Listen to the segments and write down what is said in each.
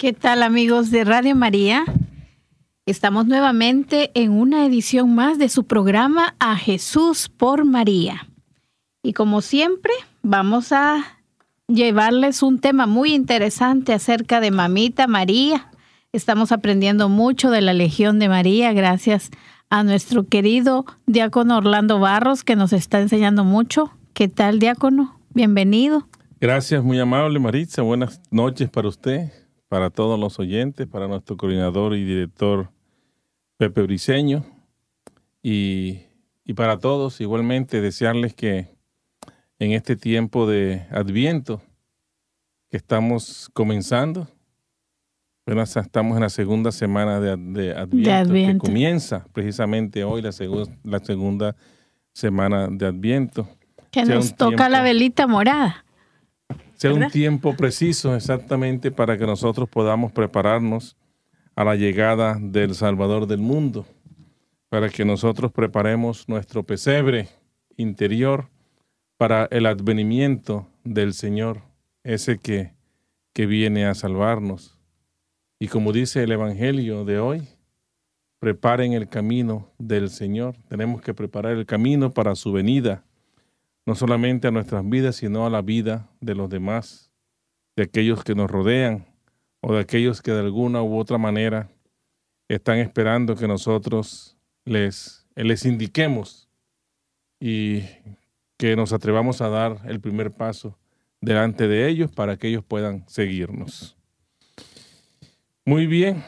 ¿Qué tal amigos de Radio María? Estamos nuevamente en una edición más de su programa A Jesús por María. Y como siempre, vamos a llevarles un tema muy interesante acerca de Mamita María. Estamos aprendiendo mucho de la Legión de María gracias a nuestro querido diácono Orlando Barros que nos está enseñando mucho. ¿Qué tal, diácono? Bienvenido. Gracias, muy amable Maritza. Buenas noches para usted para todos los oyentes, para nuestro coordinador y director Pepe Briceño y, para todos igualmente desearles que en este tiempo de Adviento que estamos comenzando, bueno, estamos en la segunda semana de, Adviento, que comienza precisamente hoy la, la segunda semana de Adviento. Que nos toca la velita morada sea un tiempo preciso exactamente para que nosotros podamos prepararnos a la llegada del Salvador del mundo, para que nosotros preparemos nuestro pesebre interior para el advenimiento del Señor, ese que, que viene a salvarnos. Y como dice el Evangelio de hoy, preparen el camino del Señor. Tenemos que preparar el camino para su venida no solamente a nuestras vidas, sino a la vida de los demás, de aquellos que nos rodean o de aquellos que de alguna u otra manera están esperando que nosotros les, les indiquemos y que nos atrevamos a dar el primer paso delante de ellos para que ellos puedan seguirnos. Muy bien.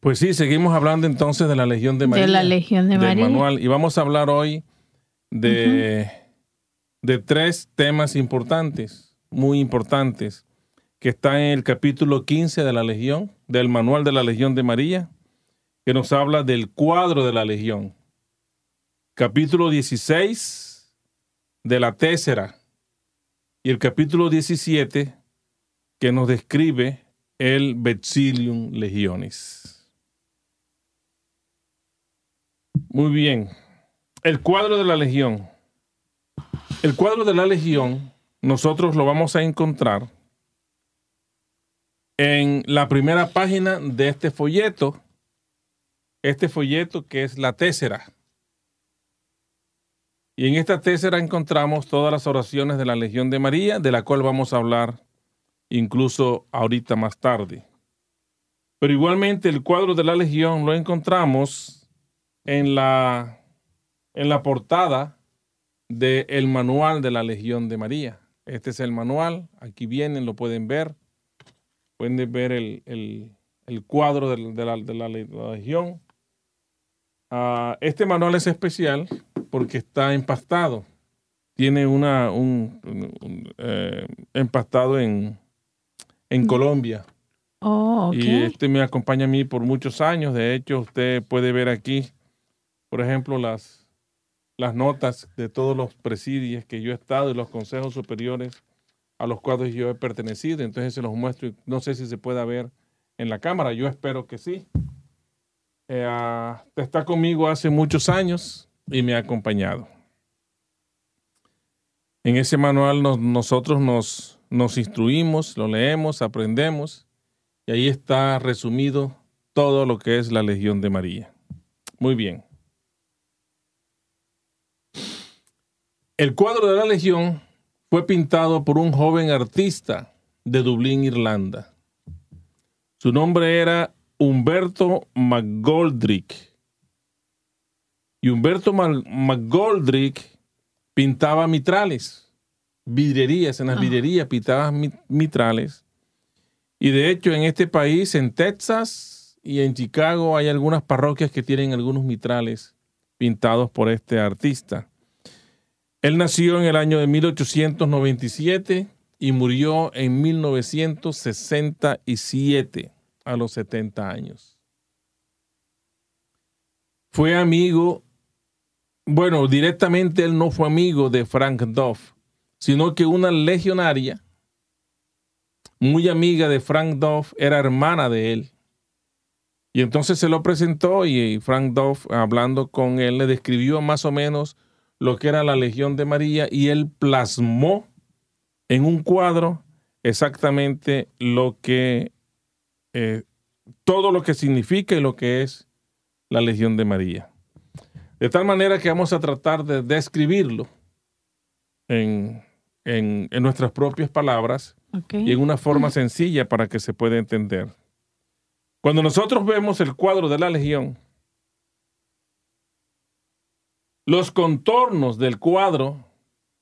Pues sí, seguimos hablando entonces de la Legión de María. De la Legión de María. Manual. Y vamos a hablar hoy de, de tres temas importantes, muy importantes, que están en el capítulo 15 de la Legión, del Manual de la Legión de María, que nos habla del cuadro de la Legión. Capítulo 16 de la Tésera y el capítulo 17 que nos describe el Vexilium Legionis. Muy bien el cuadro de la Legión. El cuadro de la Legión, nosotros lo vamos a encontrar en la primera página de este folleto, este folleto que es la tésera. Y en esta tésera encontramos todas las oraciones de la Legión de María, de la cual vamos a hablar incluso ahorita más tarde. Pero igualmente el cuadro de la Legión lo encontramos en la en la portada del manual de la Legión de María. Este es el manual, aquí vienen, lo pueden ver. Pueden ver el, cuadro de, la, Legión. Ah, este manual es especial porque está empastado. Tiene una, un, eh, empastado en, en Colombia. Oh, y este me acompaña a mí por muchos años. De hecho, usted puede ver aquí, por ejemplo, las, las notas de todos los presidios que yo he estado y los consejos superiores a los cuales yo he pertenecido. Entonces se los muestro y no sé si se pueda ver en la cámara. Yo espero que sí. Eh, ah, está conmigo hace muchos años y me ha acompañado. En ese manual nosotros nos, nos instruimos, lo leemos, aprendemos y ahí está resumido todo lo que es la Legión de María. Muy bien. El cuadro de la Legión fue pintado por un joven artista de Dublín, Irlanda. Su nombre era Humberto McGoldrick. Y Humberto McGoldrick pintaba mitrales, vidrerías, en las vidrerías pintaba mitrales. Y de hecho en este país, en Texas y en Chicago, hay algunas parroquias que tienen algunos mitrales pintados por este artista. Él nació en el año de 1897 y murió en 1967 a los 70 años. Fue amigo, bueno, directamente él no fue amigo de Frank Duff, sino que una legionaria muy amiga de Frank Duff era hermana de él. Y entonces se lo presentó y Frank Duff, hablando con él, le describió más o menos lo que era la Legión de María y él plasmó en un cuadro exactamente lo que, eh, todo lo que significa y lo que es la Legión de María. De tal manera que vamos a tratar de describirlo en, nuestras propias palabras y en una forma sencilla para que se pueda entender. Cuando nosotros vemos el cuadro de la Legión, los contornos del cuadro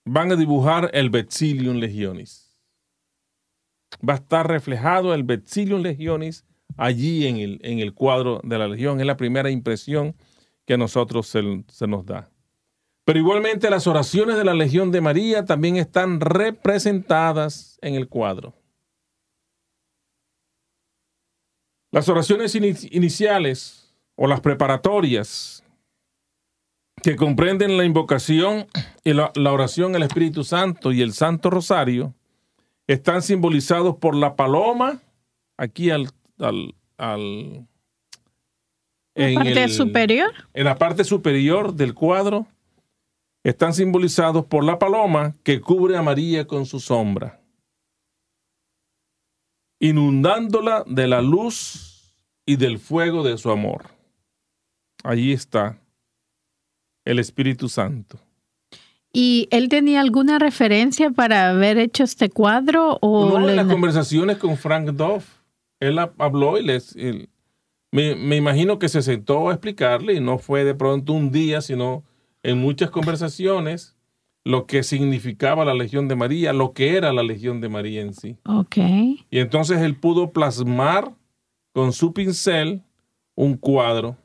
van a dibujar el Betzilium Legionis. Va a estar reflejado el Betzilium Legionis allí en el, en el cuadro de la Legión. Es la primera impresión que a nosotros se, se nos da. Pero igualmente las oraciones de la Legión de María también están representadas en el cuadro. Las oraciones iniciales o las preparatorias que comprenden la invocación y la, oración al Espíritu Santo y el Santo Rosario están simbolizados por la paloma aquí al, al, al en la parte superior. En la parte superior del cuadro están simbolizados por la paloma que cubre a María con su sombra, inundándola de la luz y del fuego de su amor. Allí está el Espíritu Santo. ¿Y él tenía alguna referencia para haber hecho este cuadro? O no, en las conversaciones con Frank Duff, él habló y les, me, me, imagino que se sentó a explicarle y no fue de pronto un día, sino en muchas conversaciones lo que significaba la Legión de María, lo que era la Legión de María en sí. Ok. Y entonces él pudo plasmar con su pincel un cuadro,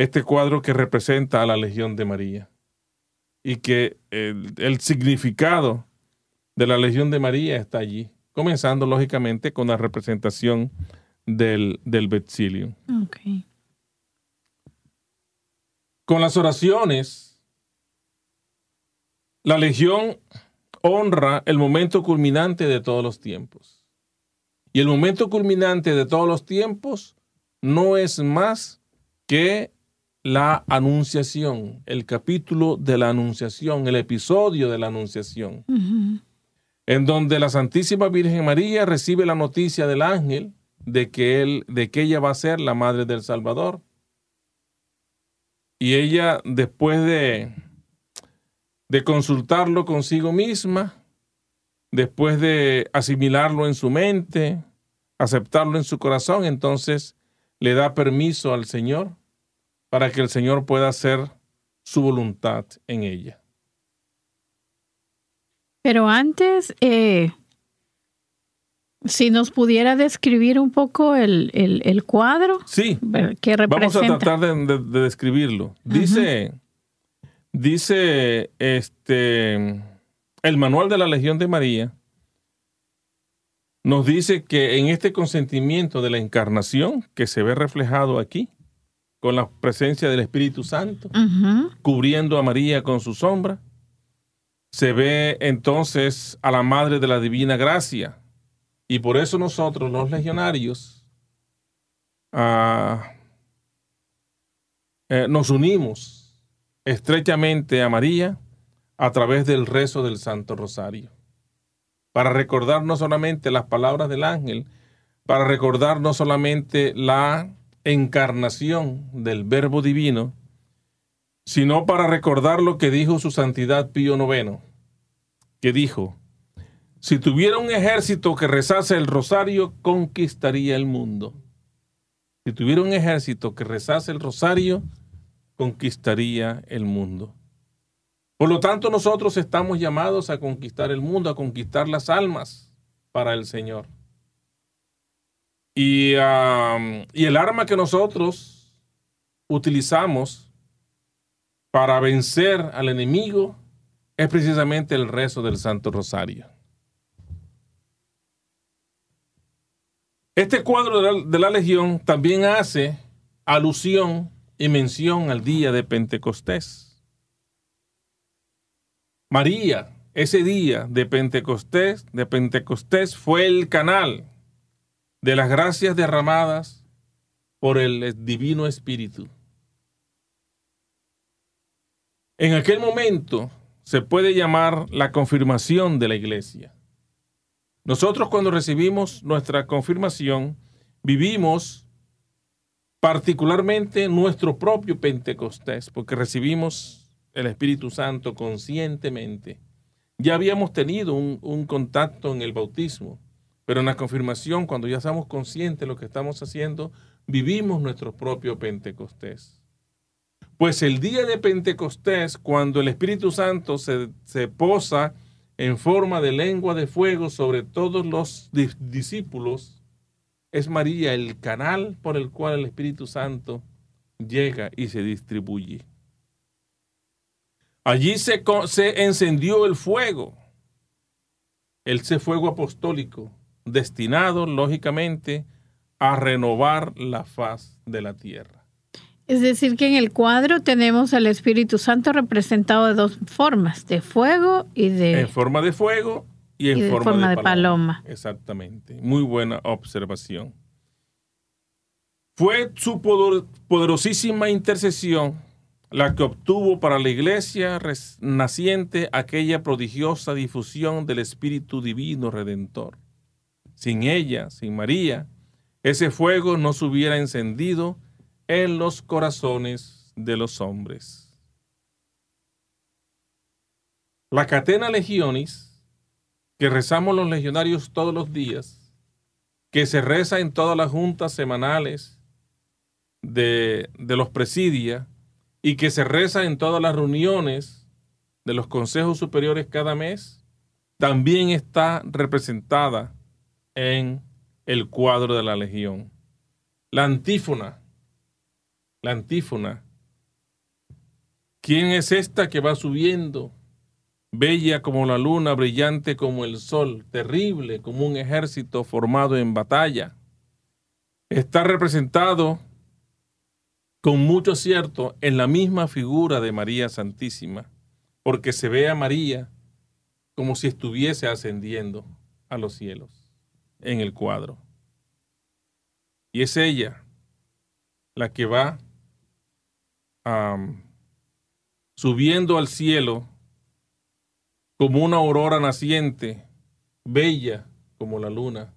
este cuadro que representa a la Legión de María y que el, significado de la Legión de María está allí, comenzando lógicamente con la representación del, del Betzilium. Okay. Con las oraciones, la Legión honra el momento culminante de todos los tiempos. Y el momento culminante de todos los tiempos no es más que la anunciación, el capítulo de la anunciación, el episodio de la anunciación, en donde la Santísima Virgen María recibe la noticia del ángel de que, él, de que ella va a ser la madre del Salvador. Y ella, después de, de consultarlo consigo misma, después de asimilarlo en su mente, aceptarlo en su corazón, entonces le da permiso al Señor para que el Señor pueda hacer su voluntad en ella. Pero antes, eh, si nos pudiera describir un poco el, cuadro. Sí. ¿Qué representa? Vamos a tratar de, describirlo. Dice, dice este, el manual de la Legión de María, nos dice que en este consentimiento de la encarnación que se ve reflejado aquí, con la presencia del Espíritu Santo, cubriendo a María con su sombra. Se ve entonces a la Madre de la Divina Gracia. Y por eso nosotros, los legionarios, ah, eh, nos unimos estrechamente a María a través del rezo del Santo Rosario, para recordar no solamente las palabras del ángel, para recordar no solamente la encarnación del Verbo Divino, sino para recordar lo que dijo su Santidad Pío IX, que dijo, si tuviera un ejército que rezase el rosario, conquistaría el mundo. Si tuviera un ejército que rezase el rosario, conquistaría el mundo. Por lo tanto, nosotros estamos llamados a conquistar el mundo, a conquistar las almas para el Señor. Y, el arma que nosotros utilizamos para vencer al enemigo es precisamente el rezo del Santo Rosario. Este cuadro de la, de la, Legión también hace alusión y mención al día de Pentecostés. María, ese día de Pentecostés, de Pentecostés fue el canal de las gracias derramadas por el Divino Espíritu. En aquel momento se puede llamar la confirmación de la iglesia. Nosotros cuando recibimos nuestra confirmación, vivimos particularmente nuestro propio Pentecostés, porque recibimos el Espíritu Santo conscientemente. Ya habíamos tenido un, contacto en el bautismo, pero en la confirmación, cuando ya estamos conscientes de lo que estamos haciendo, vivimos nuestro propio Pentecostés. Pues el día de Pentecostés, cuando el Espíritu Santo se, se posa en forma de lengua de fuego sobre todos los discípulos, es María el canal por el cual el Espíritu Santo llega y se distribuye. Allí se, se encendió el fuego, ese fuego apostólico, destinado, lógicamente, a renovar la faz de la tierra. Es decir, que en el cuadro tenemos al Espíritu Santo representado de dos formas, de fuego y de... En forma de fuego y en forma, de, paloma. Exactamente. Muy buena observación. Fue su poderosísima intercesión la que obtuvo para la iglesia naciente aquella prodigiosa difusión del Espíritu Divino Redentor. Sin ella, sin María, ese fuego no se hubiera encendido en los corazones de los hombres. La catena legionis, que rezamos los legionarios todos los días, que se reza en todas las juntas semanales de, de los presidia, y que se reza en todas las reuniones de los consejos superiores cada mes, también está representada en el cuadro de la legión. La antífona, la antífona. ¿Quién es esta que va subiendo? Bella como la luna, brillante como el sol, terrible como un ejército formado en batalla. Está representado con mucho acierto en la misma figura de María Santísima, porque se ve a María como si estuviese ascendiendo a los cielos en el cuadro. Y es ella la que va subiendo al cielo como una aurora naciente, bella como la luna,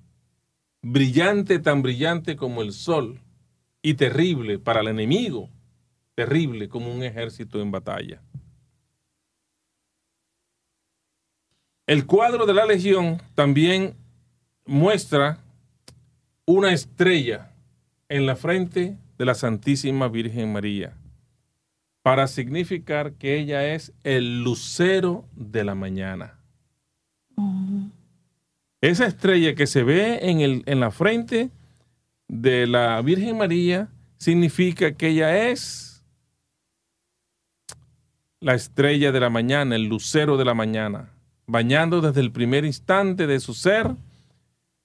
brillante tan brillante como el sol, y terrible para el enemigo, terrible como un ejército en batalla. El cuadro de la legión también muestra una estrella en la frente de la Santísima Virgen María para significar que ella es el lucero de la mañana. Esa estrella que se ve en, el, en la frente de la Virgen María significa que ella es la estrella de la mañana, el lucero de la mañana, bañando desde el primer instante de su ser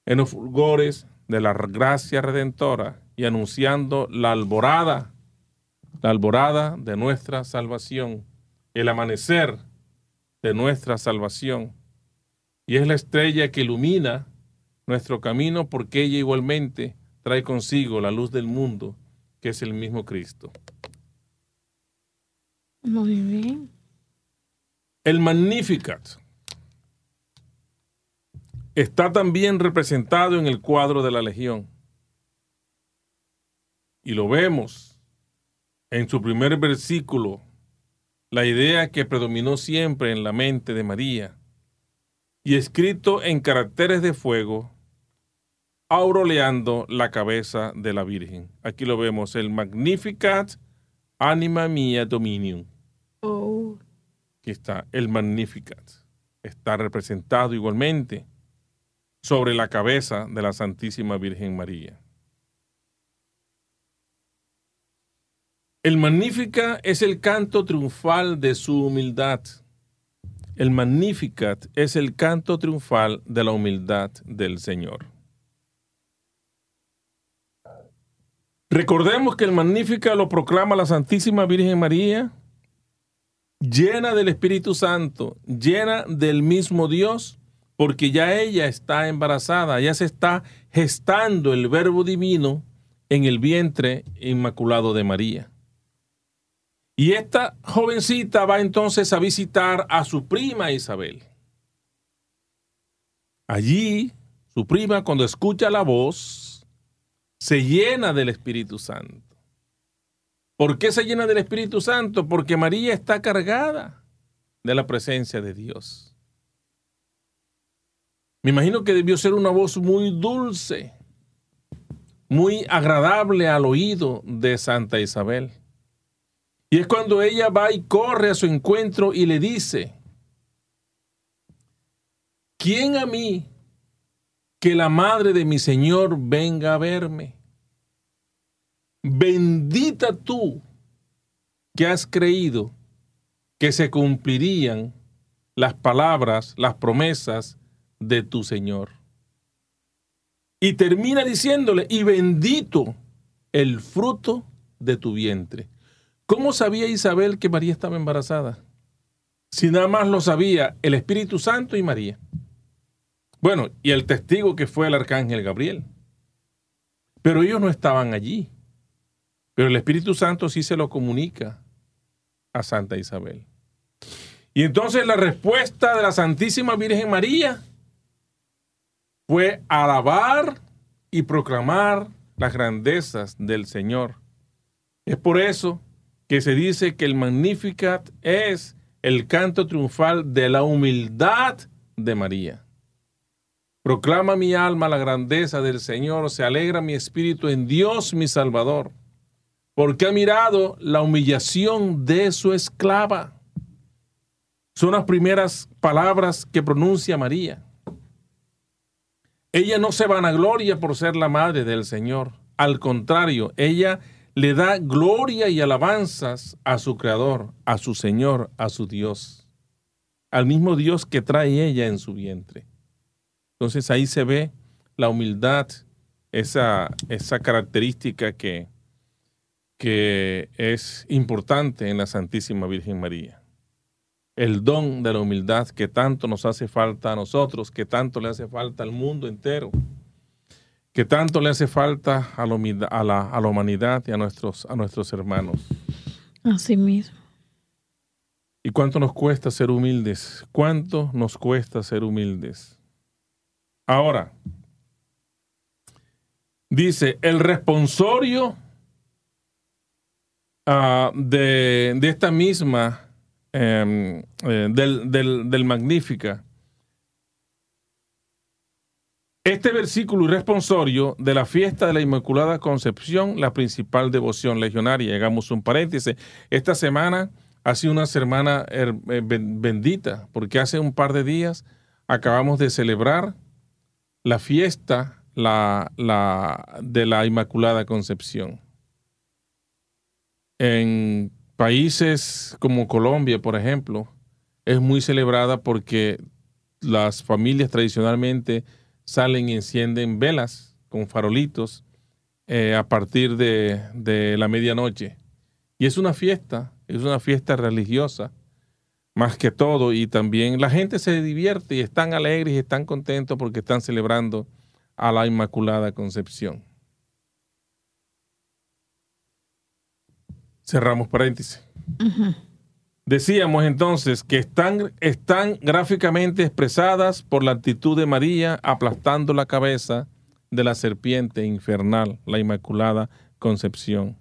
en los fulgores de la gracia redentora y anunciando la alborada, la alborada de nuestra salvación, el amanecer de nuestra salvación. Y es la estrella que ilumina nuestro camino porque ella igualmente trae consigo la luz del mundo, que es el mismo Cristo. Muy bien. El Magnificat está también representado en el cuadro de la Legión. Y lo vemos en su primer versículo, la idea que predominó siempre en la mente de María, y escrito en caracteres de fuego, auroleando la cabeza de la Virgen. Aquí lo vemos, el Magnificat Anima Mia Dominium. Oh. Aquí está, el Magnificat. Está representado igualmente sobre la cabeza de la Santísima Virgen María. El Magnificat es el canto triunfal de su humildad. El Magnificat es el canto triunfal de la humildad del Señor. Recordemos que el Magnífica lo proclama la Santísima Virgen María, llena del Espíritu Santo, llena del mismo Dios, porque ya ella está embarazada, ya se está gestando el Verbo Divino en el vientre inmaculado de María. Y esta jovencita va entonces a visitar a su prima Isabel. Allí, su prima, cuando escucha la voz, se llena del Espíritu Santo. ¿Por qué se llena del Espíritu Santo? Porque María está cargada de la presencia de Dios. Me imagino que debió ser una voz muy dulce, muy agradable al oído de Santa Isabel. Y es cuando ella va y corre a su encuentro y le dice, ¿quién a mí que la madre de mi Señor venga a verme? Bendita tú que has creído que se cumplirían las palabras, las promesas de tu Señor. Y termina diciéndole, y bendito el fruto de tu vientre. ¿Cómo sabía Isabel que María estaba embarazada? Si nada más lo sabía el Espíritu Santo y María. Bueno, y el testigo que fue el arcángel Gabriel. Pero ellos no estaban allí. Pero el Espíritu Santo sí se lo comunica a Santa Isabel. Y entonces la respuesta de la Santísima Virgen María fue alabar y proclamar las grandezas del Señor. Es por eso que se dice que el Magnificat es el canto triunfal de la humildad de María. Proclama mi alma la grandeza del Señor, se alegra mi espíritu en Dios mi Salvador, porque ha mirado la humillación de su esclava. Son las primeras palabras que pronuncia María. Ella no se vanagloria por ser la madre del Señor. Al contrario, ella le da gloria y alabanzas a su Creador, a su Señor, a su Dios, al mismo Dios que trae ella en su vientre. Entonces ahí se ve la humildad, esa, esa característica que, que es importante en la Santísima Virgen María el don de la humildad que tanto nos hace falta a nosotros, que tanto le hace falta al mundo entero, que tanto le hace falta a la, humanidad y a nuestros, a nuestros hermanos. Así mismo. ¿Y cuánto nos cuesta ser humildes? ¿Cuánto nos cuesta ser humildes? Ahora, dice, el responsorio ah, de, de esta misma eh, del, del, Magnífica. Este versículo irresponsorio de la fiesta de la Inmaculada Concepción, la principal devoción legionaria. Hagamos un paréntesis. Esta semana ha sido una semana eh, bendita, porque hace un par de días acabamos de celebrar la fiesta la, la, de la Inmaculada Concepción. En países como Colombia, por ejemplo, es muy celebrada porque las familias tradicionalmente salen y encienden velas con farolitos eh, a partir de, de, la medianoche. Y es una fiesta, es una fiesta religiosa, más que todo, y también la gente se divierte y están alegres y están contentos porque están celebrando a la Inmaculada Concepción. Cerramos paréntesis. Decíamos entonces que están, están gráficamente expresadas por la actitud de María aplastando la cabeza de la serpiente infernal, la Inmaculada Concepción.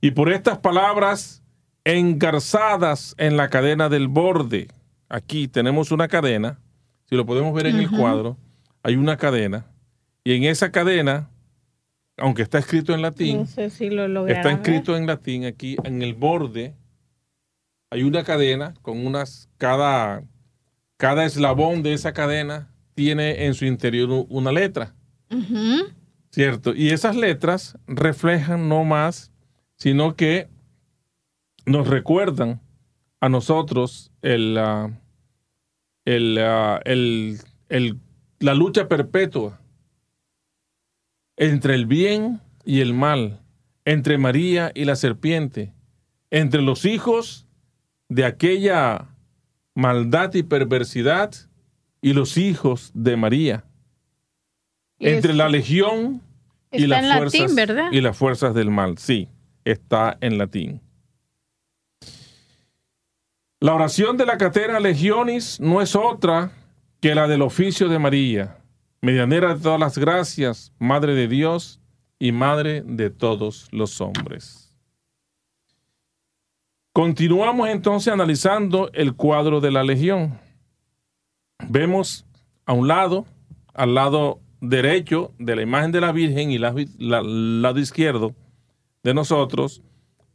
Y por estas palabras engarzadas en la cadena del borde, aquí tenemos una cadena, si lo podemos ver en el cuadro, hay una cadena, y en esa cadena aunque está escrito en latín, está escrito en latín aquí en el borde hay una cadena con unas cada cada eslabón de esa cadena tiene en su interior una letra. ¿Cierto? Y esas letras reflejan no más, sino que nos recuerdan a nosotros el, el, el, la lucha perpetua entre el bien y el mal, entre María y la serpiente, entre los hijos de aquella maldad y perversidad y los hijos de María, entre la legión y las, fuerzas, y las fuerzas del mal. Sí, está en latín. La oración de la catena legionis no es otra que la del oficio de María, medianera de todas las gracias, Madre de Dios y Madre de todos los hombres. Continuamos entonces analizando el cuadro de la legión. Vemos a un lado, al lado derecho de la imagen de la Virgen y al lado izquierdo de nosotros,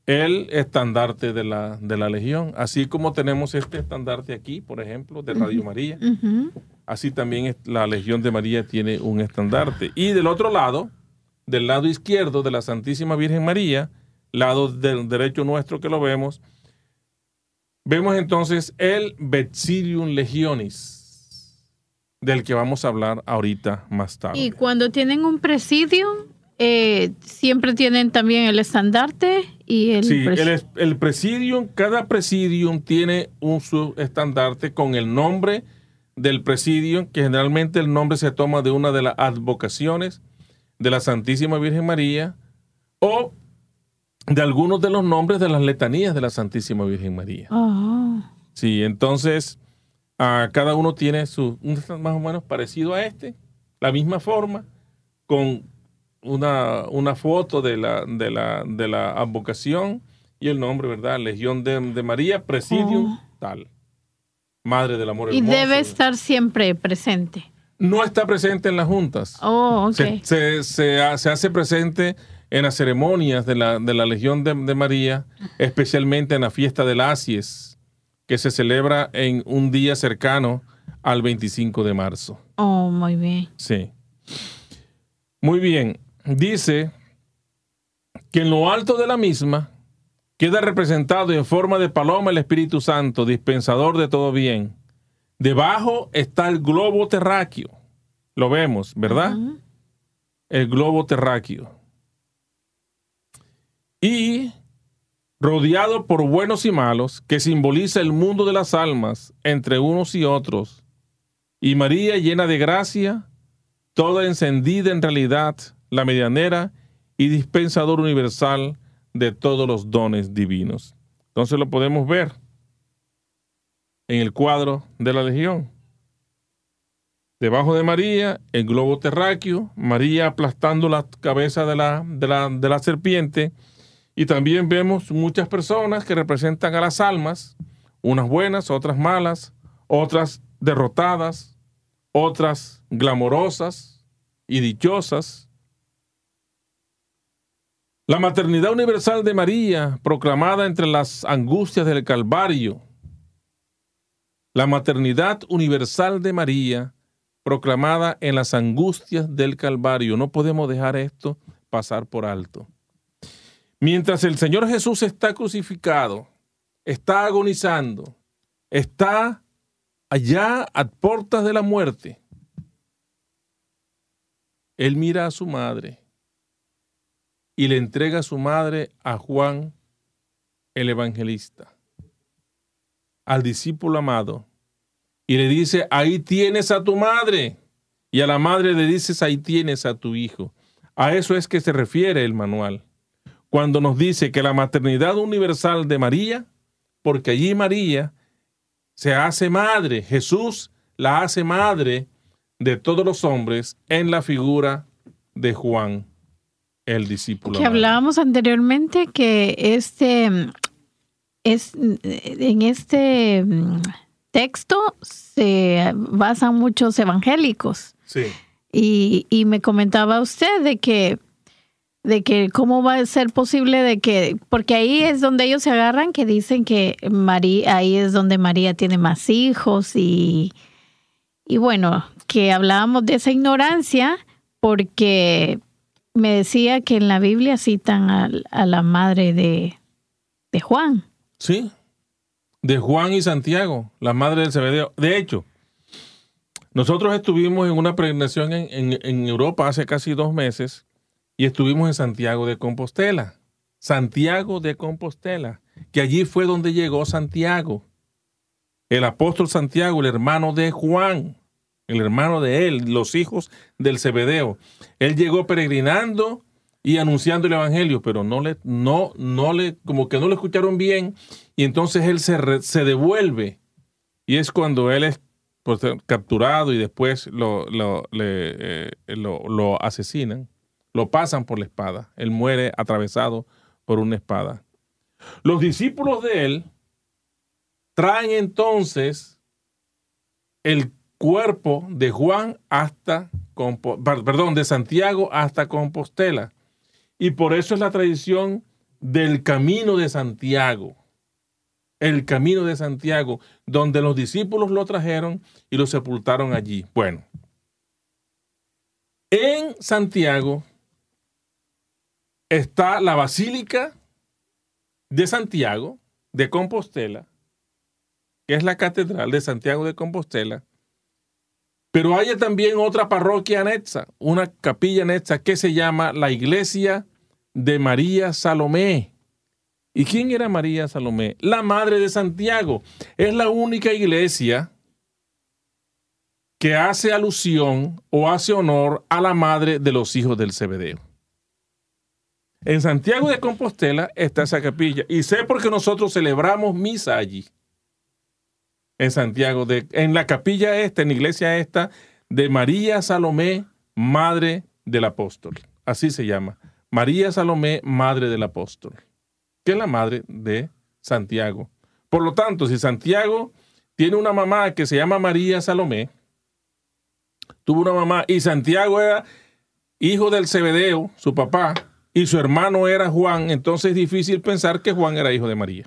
el estandarte de la, de la Legión. Así como tenemos este estandarte aquí, por ejemplo, de Radio María. Así también la Legión de María tiene un estandarte. Y del otro lado, del lado izquierdo de la Santísima Virgen María, lado del derecho nuestro que lo vemos, vemos entonces el Vexilium Legionis del que vamos a hablar ahorita más tarde. Y cuando tienen un presidio, eh, siempre tienen también el estandarte y el... Sí, el, el presidium, cada presidium tiene un su estandarte con el nombre del presidium, que generalmente el nombre se toma de una de las advocaciones de la Santísima Virgen María o de algunos de los nombres de las letanías de la Santísima Virgen María. Ah. Sí, entonces cada uno tiene su, más o menos parecido a este, la misma forma, con una, una foto de la, de, la, de la advocación y el nombre, ¿verdad? Legión de, María, Presidium, oh. tal. Madre del Amor Y debe estar siempre presente. No está presente en las juntas. Oh, se, se, hace presente en las ceremonias de la, de la Legión de, María, especialmente en la fiesta del Asies, que se celebra en un día cercano al 25 de marzo. Oh, muy bien. Sí. Muy bien dice que en lo alto de la misma queda representado en forma de paloma el Espíritu Santo, dispensador de todo bien. Debajo está el globo terráqueo. Lo vemos, ¿verdad? El globo terráqueo. Y rodeado por buenos y malos, que simboliza el mundo de las almas entre unos y otros. Y María llena de gracia, toda encendida en realidad, la medianera y dispensador universal de todos los dones divinos. Entonces lo podemos ver en el cuadro de la Legión. Debajo de María, el globo terráqueo, María aplastando la cabeza de la, de la, de la serpiente. Y también vemos muchas personas que representan a las almas, unas buenas, otras malas, otras derrotadas, otras glamorosas y dichosas, la maternidad universal de María, proclamada entre las angustias del Calvario. La maternidad universal de María, proclamada en las angustias del Calvario. No podemos dejar esto pasar por alto. Mientras el Señor Jesús está crucificado, está agonizando, está allá a puertas de la muerte, Él mira a su madre y le entrega a su madre a Juan el evangelista, al discípulo amado, y le dice, ahí tienes a tu madre, y a la madre le dices, ahí tienes a tu hijo. A eso es que se refiere el manual, cuando nos dice que la maternidad universal de María, porque allí María se hace madre, Jesús la hace madre de todos los hombres en la figura de Juan el discípulo. Que hablábamos anteriormente que este es en este mm, texto se basan muchos evangélicos. Sí. Y, y, me comentaba usted de que de que cómo va a ser posible de que porque ahí es donde ellos se agarran que dicen que María ahí es donde María tiene más hijos y y bueno que hablábamos de esa ignorancia porque me decía que en la Biblia citan a, la madre de, Juan. Sí, de Juan y Santiago, la madre del Zebedeo. De hecho, nosotros estuvimos en una pregnación en, en, Europa hace casi dos meses y estuvimos en Santiago de Compostela. Santiago de Compostela, que allí fue donde llegó Santiago, el apóstol Santiago, el hermano de Juan el hermano de él, los hijos del Zebedeo. Él llegó peregrinando y anunciando el evangelio, pero no le, no, no le, como que no lo escucharon bien, y entonces él se, se devuelve. Y es cuando él es ser capturado y después lo, lo, eh, lo, asesinan, lo pasan por la espada. Él muere atravesado por una espada. Los discípulos de él traen entonces el cuerpo de Juan hasta, perdón, de Santiago hasta Compostela. Y por eso es la tradición del camino de Santiago el camino de Santiago, donde los discípulos lo trajeron y lo sepultaron allí. Bueno, en Santiago está la Basílica de Santiago de Compostela, que es la Catedral de Santiago de Compostela, pero hay también otra parroquia anexa, una capilla anexa que se llama la Iglesia de María Salomé. ¿Y quién era María Salomé? La madre de Santiago. Es la única iglesia que hace alusión o hace honor a la madre de los hijos del Cebedeo. En Santiago de Compostela está esa capilla y sé porque nosotros celebramos misa allí. En Santiago, de, en la capilla esta, en la iglesia esta, de María Salomé, madre del apóstol. Así se llama. María Salomé, madre del apóstol que es la madre de Santiago. Por lo tanto, si Santiago tiene una mamá que se llama María Salomé, tuvo una mamá y Santiago era hijo del Cebedeo, su papá, y su hermano era Juan, entonces es difícil pensar que Juan era hijo de María.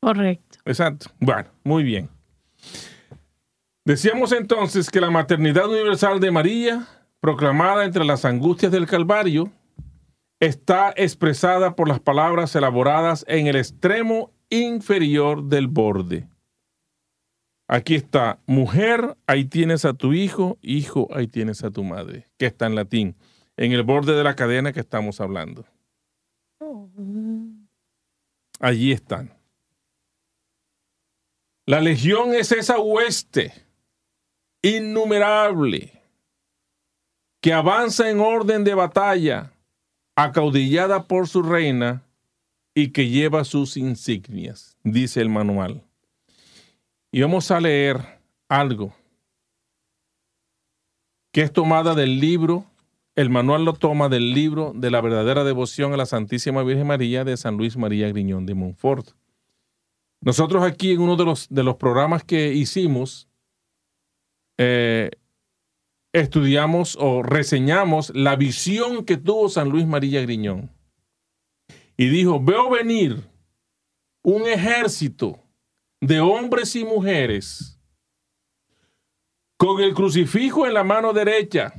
Correcto. Exacto. Bueno, muy bien. Decíamos entonces que la maternidad universal de María, proclamada entre las angustias del Calvario, está expresada por las palabras elaboradas en el extremo inferior del borde. Aquí está, mujer, ahí tienes a tu hijo, hijo, ahí tienes a tu madre, que está en latín, en el borde de la cadena que estamos hablando. Allí están. La legión es esa hueste innumerable que avanza en orden de batalla acaudillada por su reina y que lleva sus insignias, dice el manual. Y vamos a leer algo que es tomada del libro, el manual lo toma del libro de la verdadera devoción a la Santísima Virgen María de San Luis María Griñón de Montfort. Nosotros aquí en uno de los, de los programas que hicimos, eh, estudiamos o reseñamos la visión que tuvo San Luis María Griñón. Y dijo, veo venir un ejército de hombres y mujeres con el crucifijo en la mano derecha,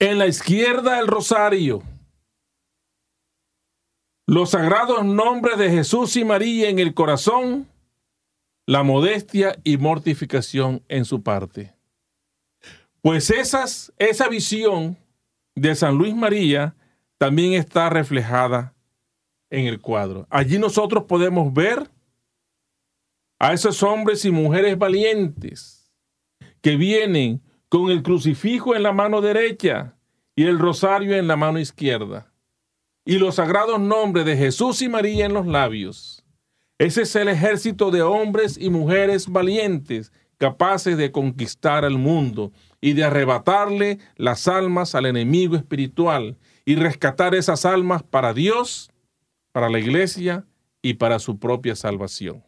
en la izquierda el rosario, los sagrados nombres de Jesús y María en el corazón, la modestia y mortificación en su parte. Pues esas, esa visión de San Luis María también está reflejada en el cuadro. Allí nosotros podemos ver a esos hombres y mujeres valientes que vienen con el crucifijo en la mano derecha y el rosario en la mano izquierda y los sagrados nombres de Jesús y María en los labios. Ese es el ejército de hombres y mujeres valientes capaces de conquistar al mundo y de arrebatarle las almas al enemigo espiritual y rescatar esas almas para Dios, para la iglesia y para su propia salvación.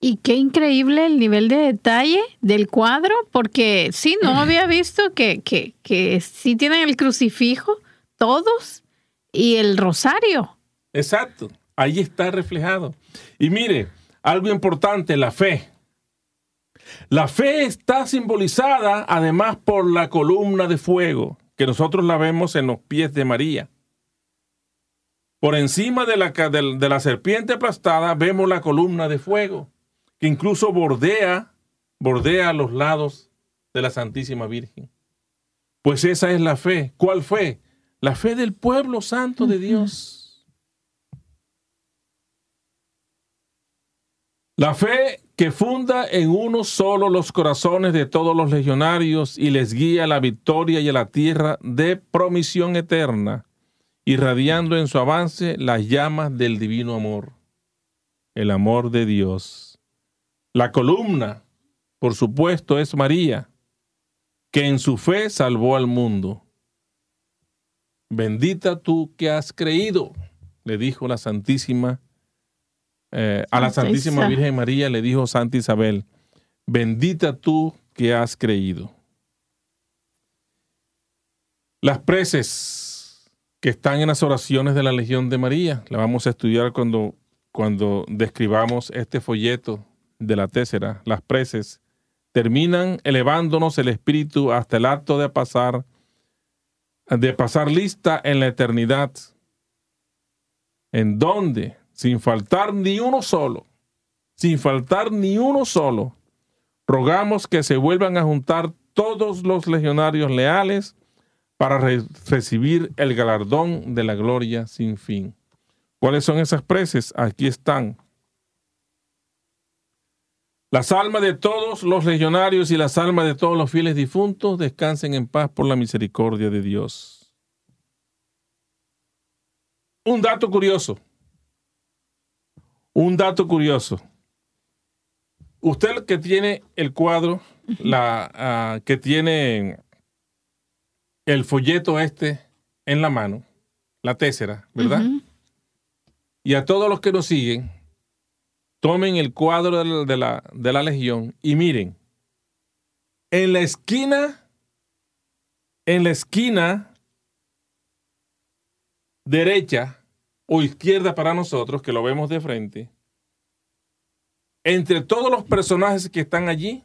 Y qué increíble el nivel de detalle del cuadro, porque sí, no había visto que, que, que sí tienen el crucifijo todos y el rosario. Exacto, ahí está reflejado. Y mire, algo importante, la fe. La fe está simbolizada además por la columna de fuego, que nosotros la vemos en los pies de María. Por encima de la, de la serpiente aplastada vemos la columna de fuego, que incluso bordea, bordea los lados de la Santísima Virgen. Pues esa es la fe. ¿Cuál fe? La fe del pueblo santo de Dios. La fe que funda en uno solo los corazones de todos los legionarios y les guía a la victoria y a la tierra de promisión eterna, irradiando en su avance las llamas del divino amor, el amor de Dios. La columna por supuesto, es María, que en su fe salvó al mundo. Bendita tú que has creído, le dijo la Santísima, eh, a la Santísima Virgen María le dijo Santa Isabel, bendita tú que has creído. Las preces que están en las oraciones de la Legión de María, la vamos a estudiar cuando, cuando describamos este folleto de la tésera. Las preces terminan elevándonos el espíritu hasta el acto de pasar de pasar lista en la eternidad, en donde, sin faltar ni uno solo, sin faltar ni uno solo, rogamos que se vuelvan a juntar todos los legionarios leales para recibir el galardón de la gloria sin fin. ¿Cuáles son esas preces? Aquí están. Las almas de todos los legionarios y las almas de todos los fieles difuntos descansen en paz por la misericordia de Dios. Un dato curioso. Un dato curioso. Usted que tiene el cuadro, la, ah, que tiene el folleto este en la mano, la tésera, ¿verdad? Y a todos los que nos siguen, tomen el cuadro de la, de la, legión y miren, en la esquina, en la esquina derecha o izquierda para nosotros, que lo vemos de frente, entre todos los personajes que están allí,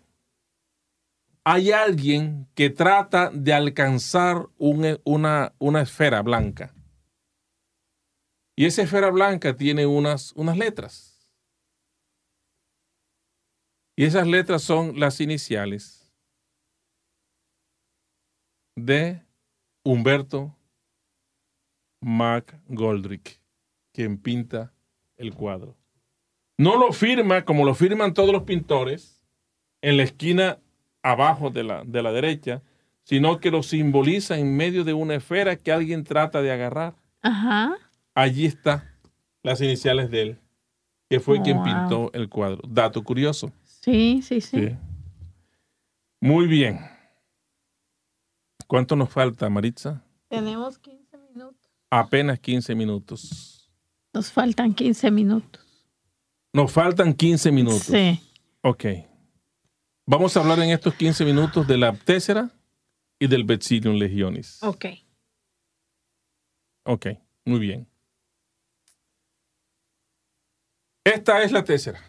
hay alguien que trata de alcanzar una, una, esfera blanca. Y esa esfera blanca tiene unas, unas letras. Y esas letras son las iniciales de Humberto McGoldrick, quien pinta el cuadro. No lo firma como lo firman todos los pintores en la esquina abajo de la, de la derecha, sino que lo simboliza en medio de una esfera que alguien trata de agarrar. Ajá. Allí está las iniciales de él, que fue quien pintó el cuadro. Dato curioso. Sí, sí, sí, sí. Muy bien. ¿Cuánto nos falta, Maritza? Tenemos 15 minutos. Apenas 15 minutos. Nos faltan 15 minutos. Nos faltan 15 minutos. Sí. Ok. Vamos a hablar en estos 15 minutos de la tésera y del Betsilium Legionis. Ok. Ok, muy bien. Esta es la tésera.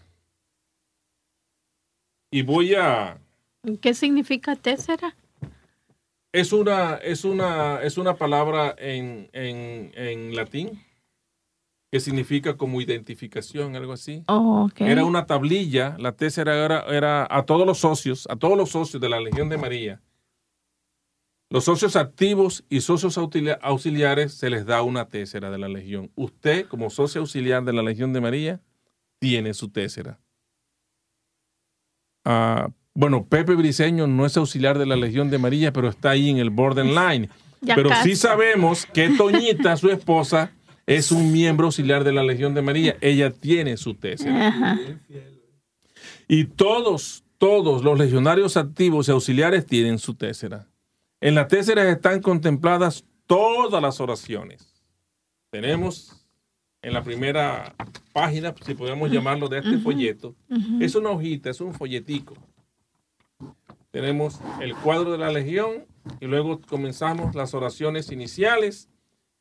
Y voy a... ¿Qué significa tésera? Es una, es una, es una palabra en, en, en latín que significa como identificación, algo así. Oh, era una tablilla, la tésera era, era a todos los socios, a todos los socios de la Legión de María. Los socios activos y socios auxiliares se les da una tésera de la Legión. Usted, como socio auxiliar de la Legión de María, tiene su tésera. Ah, bueno, Pepe Briseño no es auxiliar de la Legión de María, pero está ahí en el borderline. pero sí sabemos que Toñita, su esposa, es un miembro auxiliar de la Legión de María. Ella tiene su tésera. Y todos, todos los legionarios activos y auxiliares tienen su tésera. En la tésera están contempladas todas las oraciones. Tenemos en la primera página, si podemos llamarlo, de este folleto. Es una hojita, es un folletico. Tenemos el cuadro de la legión y luego comenzamos las oraciones iniciales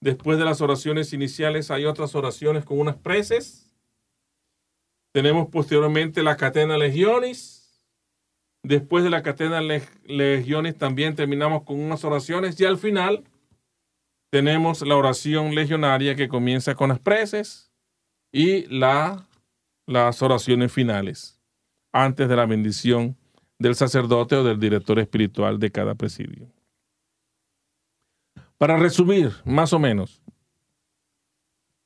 Después de las oraciones iniciales hay otras oraciones con unas preces. Tenemos posteriormente la catena legiones. Después de la catena legiones también terminamos con unas oraciones y al final tenemos la oración legionaria que comienza con las preces y la, las oraciones finales antes de la bendición del sacerdote o del director espiritual de cada presidio. Para resumir, más o menos,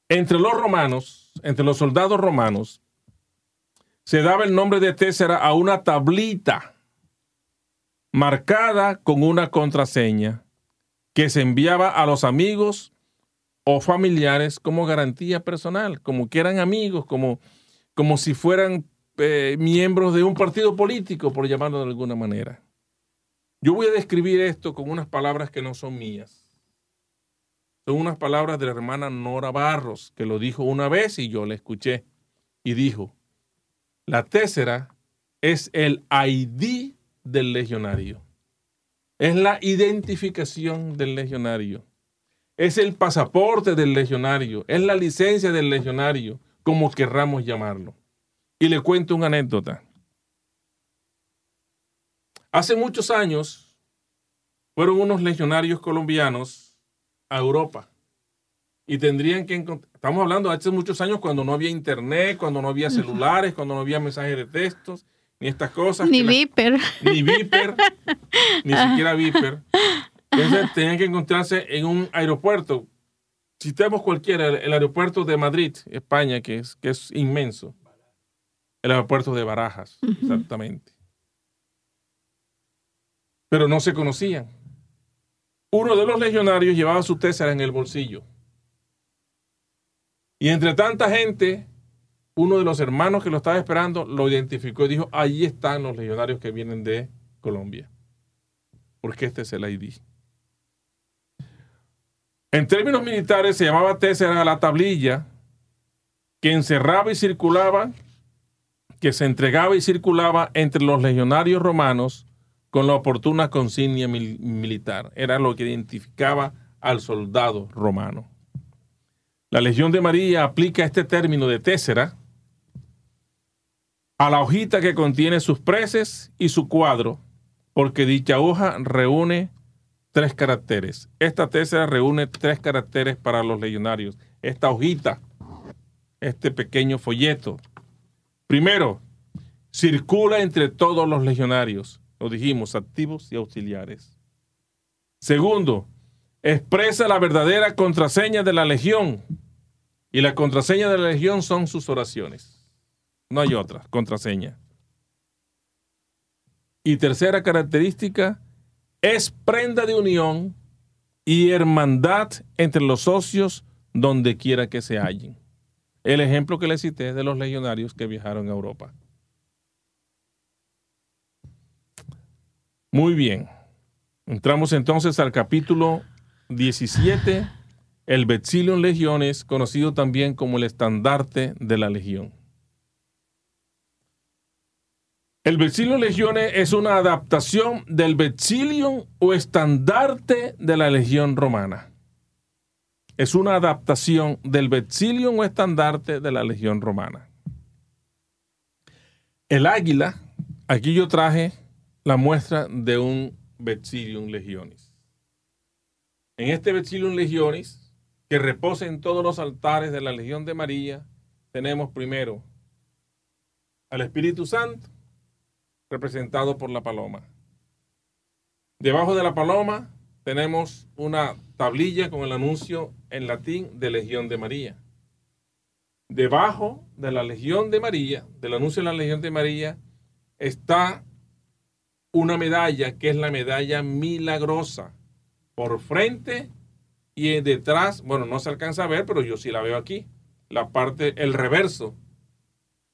entre los romanos, entre los soldados romanos, se daba el nombre de Tésera a una tablita marcada con una contraseña que se enviaba a los amigos o familiares como garantía personal, como que eran amigos, como, como si fueran eh, miembros de un partido político, por llamarlo de alguna manera. Yo voy a describir esto con unas palabras que no son mías. Son unas palabras de la hermana Nora Barros, que lo dijo una vez y yo la escuché. Y dijo, la tésera es el ID del legionario. Es la identificación del legionario. Es el pasaporte del legionario. Es la licencia del legionario, como querramos llamarlo. Y le cuento una anécdota. Hace muchos años fueron unos legionarios colombianos a Europa y tendrían que estamos hablando de hace muchos años cuando no había internet, cuando no había celulares, cuando no había mensajes de textos, ni estas cosas. Ni Viper. ni Viper, ni siquiera Viper. Entonces tenían que encontrarse en un aeropuerto. Citemos cualquiera, el, aeropuerto de Madrid, España, que es, que es inmenso. El aeropuerto de Barajas, exactamente. Pero no se conocían. Uno de los legionarios llevaba su tésera en el bolsillo. Y entre tanta gente, uno de los hermanos que lo estaba esperando lo identificó y dijo, ahí están los legionarios que vienen de Colombia. Porque este es el ID. En términos militares se llamaba tésera la tablilla que encerraba y circulaba, que se entregaba y circulaba entre los legionarios romanos con la oportuna consignia militar. Era lo que identificaba al soldado romano. La Legión de María aplica este término de tésera a la hojita que contiene sus preces y su cuadro, porque dicha hoja reúne tres caracteres. Esta tésera reúne tres caracteres para los legionarios. Esta hojita, este pequeño folleto. Primero, circula entre todos los legionarios. Lo dijimos, activos y auxiliares. Segundo, expresa la verdadera contraseña de la legión y la contraseña de la legión son sus oraciones. No hay otra contraseña. Y tercera característica, es prenda de unión y hermandad entre los socios donde quiera que se hallen. El ejemplo que le cité de los legionarios que viajaron a Europa. Muy bien. Entramos entonces al capítulo 17 el Betzilium Legiones, conocido también como el estandarte de la Legión. El Betzilium Legiones es una adaptación del Betzilium o estandarte de la Legión Romana. Es una adaptación del Betzilium o estandarte de la Legión Romana. El águila, aquí yo traje la muestra de un Betzilium Legionis. En este Betzilium Legionis que reposa en todos los altares de la Legión de María, tenemos primero al Espíritu Santo, representado por la paloma. Debajo de la paloma tenemos una tablilla con el anuncio en latín de Legión de María. Debajo de la Legión de María, del anuncio de la Legión de María, está una medalla que es la medalla milagrosa por frente y detrás, bueno, no se alcanza a ver, pero yo sí la veo aquí, la parte, el reverso.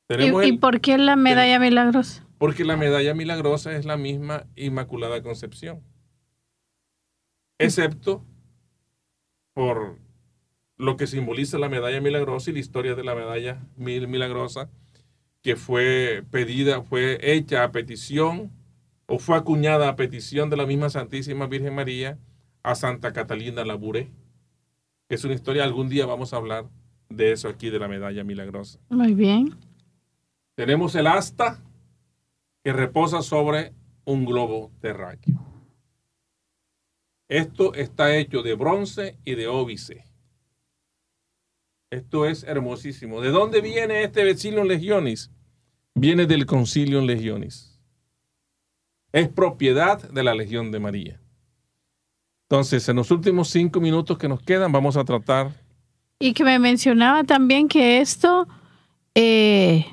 ¿Y, por qué la medalla milagrosa? Porque la medalla milagrosa es la misma Inmaculada Concepción. Excepto por lo que simboliza la medalla milagrosa y la historia de la medalla milagrosa, que fue pedida, fue hecha a petición o fue acuñada a petición de la misma Santísima Virgen María a Santa Catalina Labouré, que es una historia, algún día vamos a hablar de eso aquí, de la medalla milagrosa. Muy bien. Tenemos el asta que reposa sobre un globo terráqueo. Esto está hecho de bronce y de óbice. Esto es hermosísimo. ¿De dónde viene este Vecilium Legionis? Viene del Concilium Legionis. Es propiedad de la Legión de María. Entonces, en los últimos cinco minutos que nos quedan, vamos a tratar. Y que me mencionaba también que esto eh,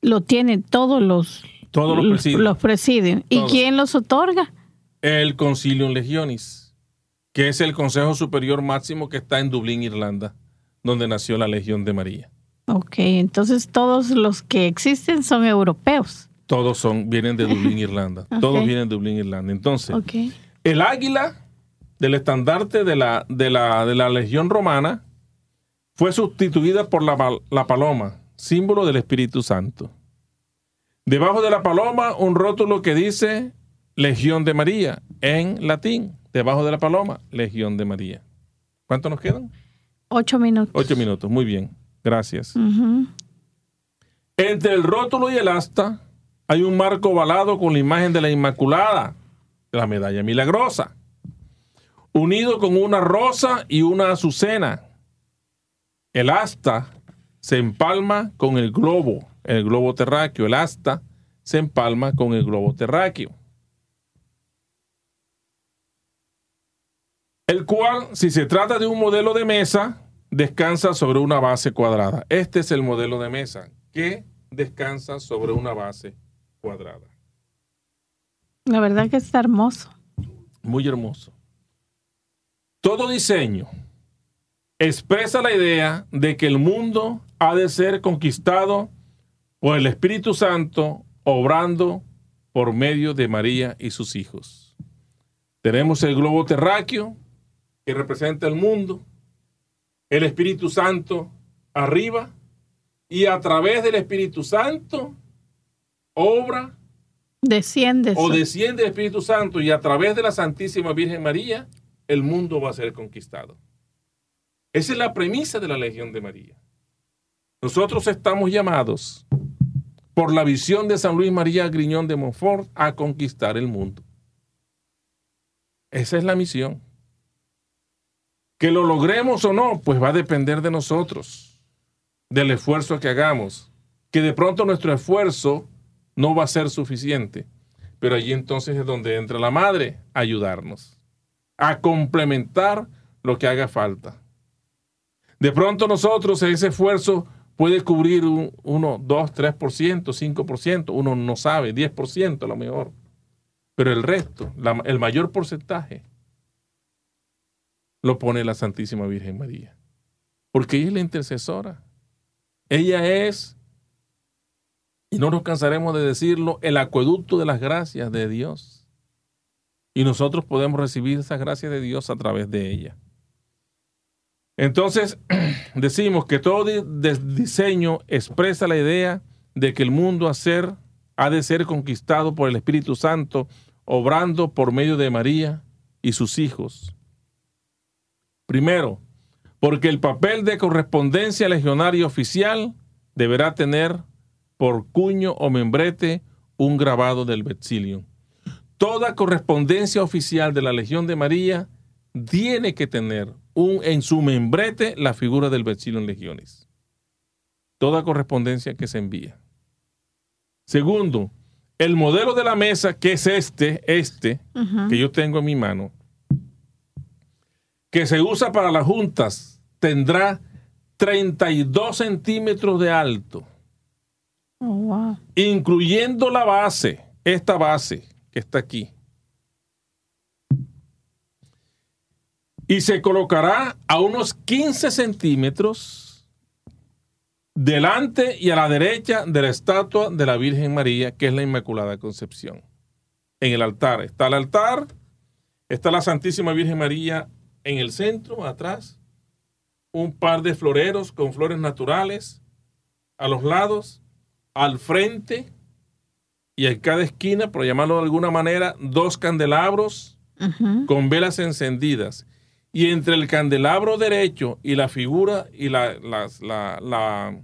lo tienen todos los, todos los presidios. ¿Y quién los otorga? El Concilium Legionis, que es el Consejo Superior Máximo que está en Dublín, Irlanda, donde nació la Legión de María. Ok. Ok, entonces todos los que existen son europeos. Todos son, vienen de Dublín, Irlanda. Todos vienen de Dublín, Irlanda. Entonces, el águila del estandarte de la, de la, de la Legión Romana fue sustituida por la, la paloma, símbolo del Espíritu Santo. Debajo de la paloma, un rótulo que dice Legión de María, en latín. Debajo de la paloma, Legión de María. ¿Cuánto nos quedan? Ocho minutos. Ocho minutos, muy bien. Gracias. Entre el rótulo y el asta hay un marco ovalado con la imagen de la Inmaculada, la medalla milagrosa, unido con una rosa y una azucena. El asta se empalma con el globo, el globo terráqueo. El asta se empalma con el globo terráqueo. El cual, si se trata de un modelo de mesa, descansa sobre una base cuadrada. Este es el modelo de mesa que descansa sobre una base cuadrada. La verdad que está hermoso. Muy hermoso. Todo diseño expresa la idea de que el mundo ha de ser conquistado por el Espíritu Santo obrando por medio de María y sus hijos. Tenemos el globo terráqueo que representa el mundo el Espíritu Santo arriba y a través del Espíritu Santo obra. Desciende. O desciende el Espíritu Santo y a través de la Santísima Virgen María el mundo va a ser conquistado. Esa es la premisa de la Legión de María. Nosotros estamos llamados por la visión de San Luis María Griñón de Montfort a conquistar el mundo. Esa es la misión. Que lo logremos o no, pues va a depender de nosotros, del esfuerzo que hagamos. Que de pronto nuestro esfuerzo no va a ser suficiente. Pero allí entonces es donde entra la madre a ayudarnos, a complementar lo que haga falta. De pronto nosotros ese esfuerzo puede cubrir un, 1, 2, 3%, 5%, uno no sabe, 10% a lo mejor. Pero el resto, el mayor porcentaje, lo pone la Santísima Virgen María. Porque ella es la intercesora. Ella es, y no nos cansaremos de decirlo, el acueducto de las gracias de Dios. Y nosotros podemos recibir esas gracias de Dios a través de ella. Entonces, decimos que todo diseño expresa la idea de que el mundo a ser, ha de ser conquistado por el Espíritu Santo, obrando por medio de María y sus hijos. Primero, porque el papel de correspondencia legionaria oficial deberá tener por cuño o membrete un grabado del Betzilium. Toda correspondencia oficial de la Legión de María tiene que tener un, en su membrete la figura del Betzilium Legionis. Toda correspondencia que se envía. Segundo, el modelo de la mesa, que es este, este, que yo tengo en mi mano, que se usa para las juntas tendrá 32 centímetros de alto. Oh, incluyendo la base, esta base que está aquí. Y se colocará a unos 15 centímetros delante y a la derecha de la estatua de la Virgen María, que es la Inmaculada Concepción. En el altar está el altar, está la Santísima Virgen María en el centro, atrás, un par de floreros con flores naturales a los lados, al frente y en cada esquina, por llamarlo de alguna manera, dos candelabros con velas encendidas. Y entre el candelabro derecho y la figura y la, la,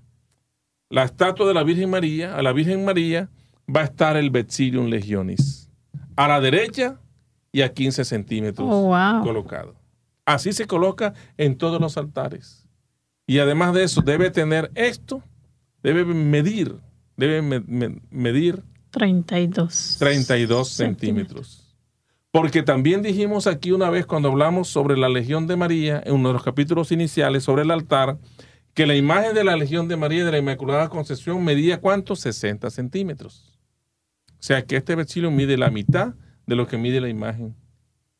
la, estatua de la Virgen María, a la Virgen María, va a estar el Betzilium Legionis. A la derecha y a 15 centímetros oh, colocado. Así se coloca en todos los altares. Y además de eso, debe tener esto, debe medir, debe medir 32, 32 centímetros. Porque también dijimos aquí una vez cuando hablamos sobre la Legión de María, en uno de los capítulos iniciales sobre el altar, que la imagen de la Legión de María de la Inmaculada Concepción medía cuánto? 60 centímetros. O sea que este versículo mide la mitad de lo que mide la imagen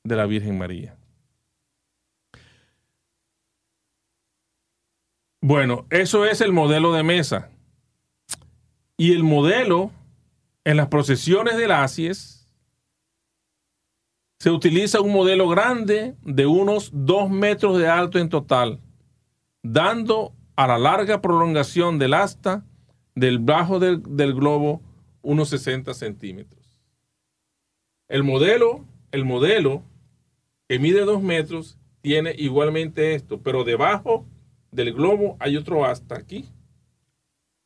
de la Virgen María. Bueno, eso es el modelo de mesa. Y el modelo en las procesiones del Asies se utiliza un modelo grande de unos dos metros de alto en total, dando a la larga prolongación del asta del bajo del, del globo unos 60 centímetros. El modelo, el modelo que mide dos metros tiene igualmente esto, pero debajo del globo hay otro asta aquí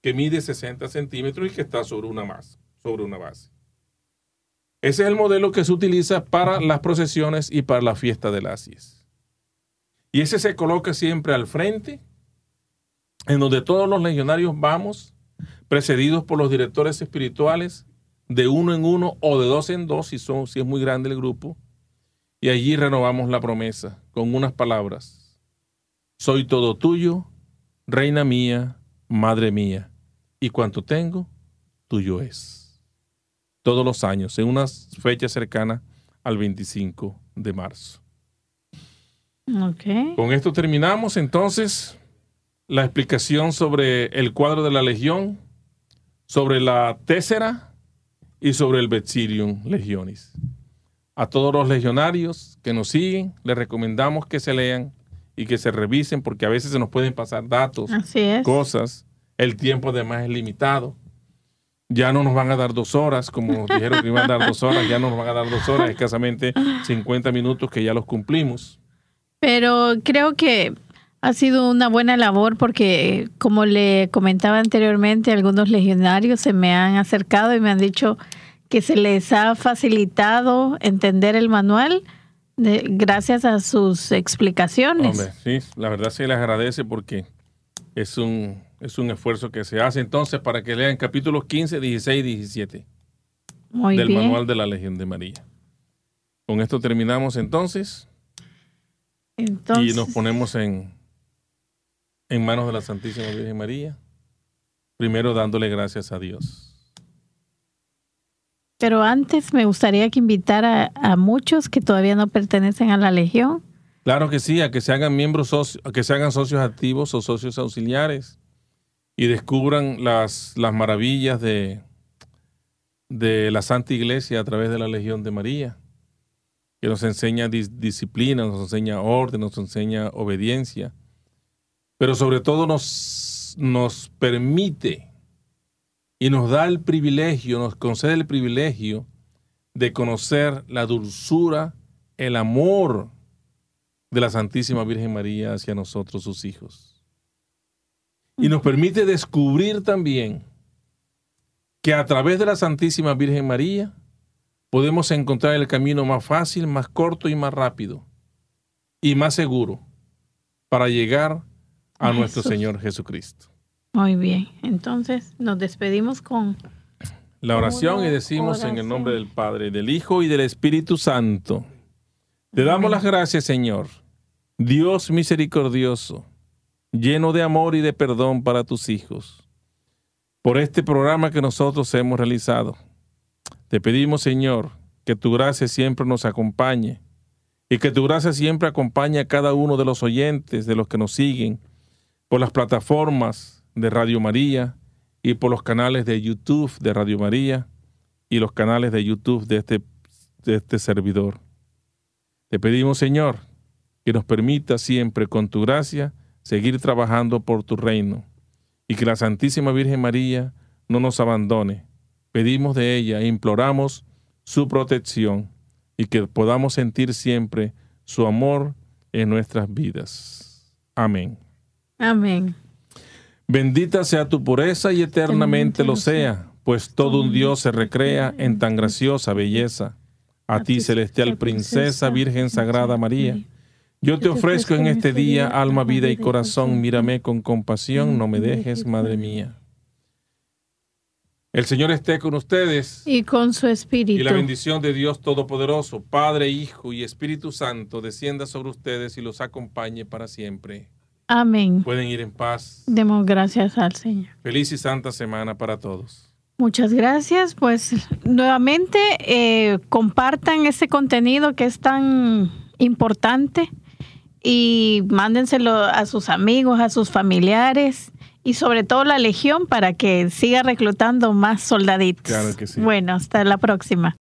que mide 60 centímetros y que está sobre una, masa, sobre una base. Ese es el modelo que se utiliza para las procesiones y para la fiesta de las. Y ese se coloca siempre al frente, en donde todos los legionarios vamos, precedidos por los directores espirituales, de uno en uno o de dos en dos, si, son, si es muy grande el grupo, y allí renovamos la promesa con unas palabras. Soy todo tuyo, reina mía, madre mía y cuanto tengo, tuyo es. Todos los años, en una fecha cercana al 25 de marzo. Con esto terminamos entonces la explicación sobre el cuadro de la legión, sobre la tésera y sobre el Betsirium Legionis. A todos los legionarios que nos siguen, les recomendamos que se lean y que se revisen porque a veces se nos pueden pasar datos, cosas el tiempo además es limitado. Ya no nos van a dar dos horas, como dijeron que iban a dar dos horas, ya no nos van a dar dos horas, escasamente 50 minutos que ya los cumplimos. Pero creo que ha sido una buena labor porque, como le comentaba anteriormente, algunos legionarios se me han acercado y me han dicho que se les ha facilitado entender el manual gracias a sus explicaciones. Hombre, sí, la verdad se les agradece porque es un, es un esfuerzo que se hace. Entonces para que lean capítulos 15, 16 y 17 del manual de la Legión de María. Con esto terminamos entonces, y nos ponemos en, en manos de la Santísima Virgen María, primero dándole gracias a Dios. Pero antes me gustaría que invitara a muchos que todavía no pertenecen a la Legión. Claro que sí, a que se hagan miembros, a que se hagan socios activos o socios auxiliares y descubran las, las maravillas de, de la Santa Iglesia a través de la Legión de María, que nos enseña disciplina, nos enseña orden, nos enseña obediencia, pero sobre todo nos, nos permite y nos da el privilegio, nos concede el privilegio de conocer la dulzura, el amor, de la Santísima Virgen María hacia nosotros, sus hijos. Y nos permite descubrir también que a través de la Santísima Virgen María podemos encontrar el camino más fácil, más corto y más rápido y más seguro para llegar a nuestro Señor Jesucristo. Muy bien, entonces nos despedimos con la oración y decimos en el nombre del Padre, del Hijo y del Espíritu Santo. Te damos las gracias, Señor Dios misericordioso, lleno de amor y de perdón para tus hijos, por este programa que nosotros hemos realizado. Te pedimos, Señor, que tu gracia siempre nos acompañe y que tu gracia siempre acompañe a cada uno de los oyentes, de los que nos siguen, por las plataformas de Radio María y por los canales de YouTube de Radio María y los canales de YouTube de este, de este servidor. Te pedimos, Señor, que nos permita siempre con tu gracia seguir trabajando por tu reino y que la Santísima Virgen María no nos abandone. Pedimos de ella e imploramos su protección y que podamos sentir siempre su amor en nuestras vidas. Amén. Amén. Bendita sea tu pureza y eternamente lo sea, pues todo un Dios se recrea en tan graciosa belleza. A ti, celestial princesa, Virgen Sagrada María yo te ofrezco en este día alma, vida y corazón. Mírame con compasión, no me dejes, Madre mía. El Señor esté con ustedes. Y con su Espíritu. Y la bendición de Dios Todopoderoso, Padre, Hijo y Espíritu Santo, descienda sobre ustedes y los acompañe para siempre. Amén. Pueden ir en paz. Demos gracias al Señor. Feliz y santa semana para todos. Muchas gracias. Pues nuevamente eh, compartan ese contenido que es tan importante y mándenselo a sus amigos, a sus familiares y sobre todo la Legión para que siga reclutando más soldaditos. Claro que sí. Bueno, hasta la próxima.